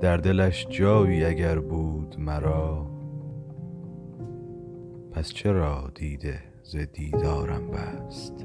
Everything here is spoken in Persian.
در دلش جایی اگر بود مرا. پس چرا دیده ز دیدارم بست؟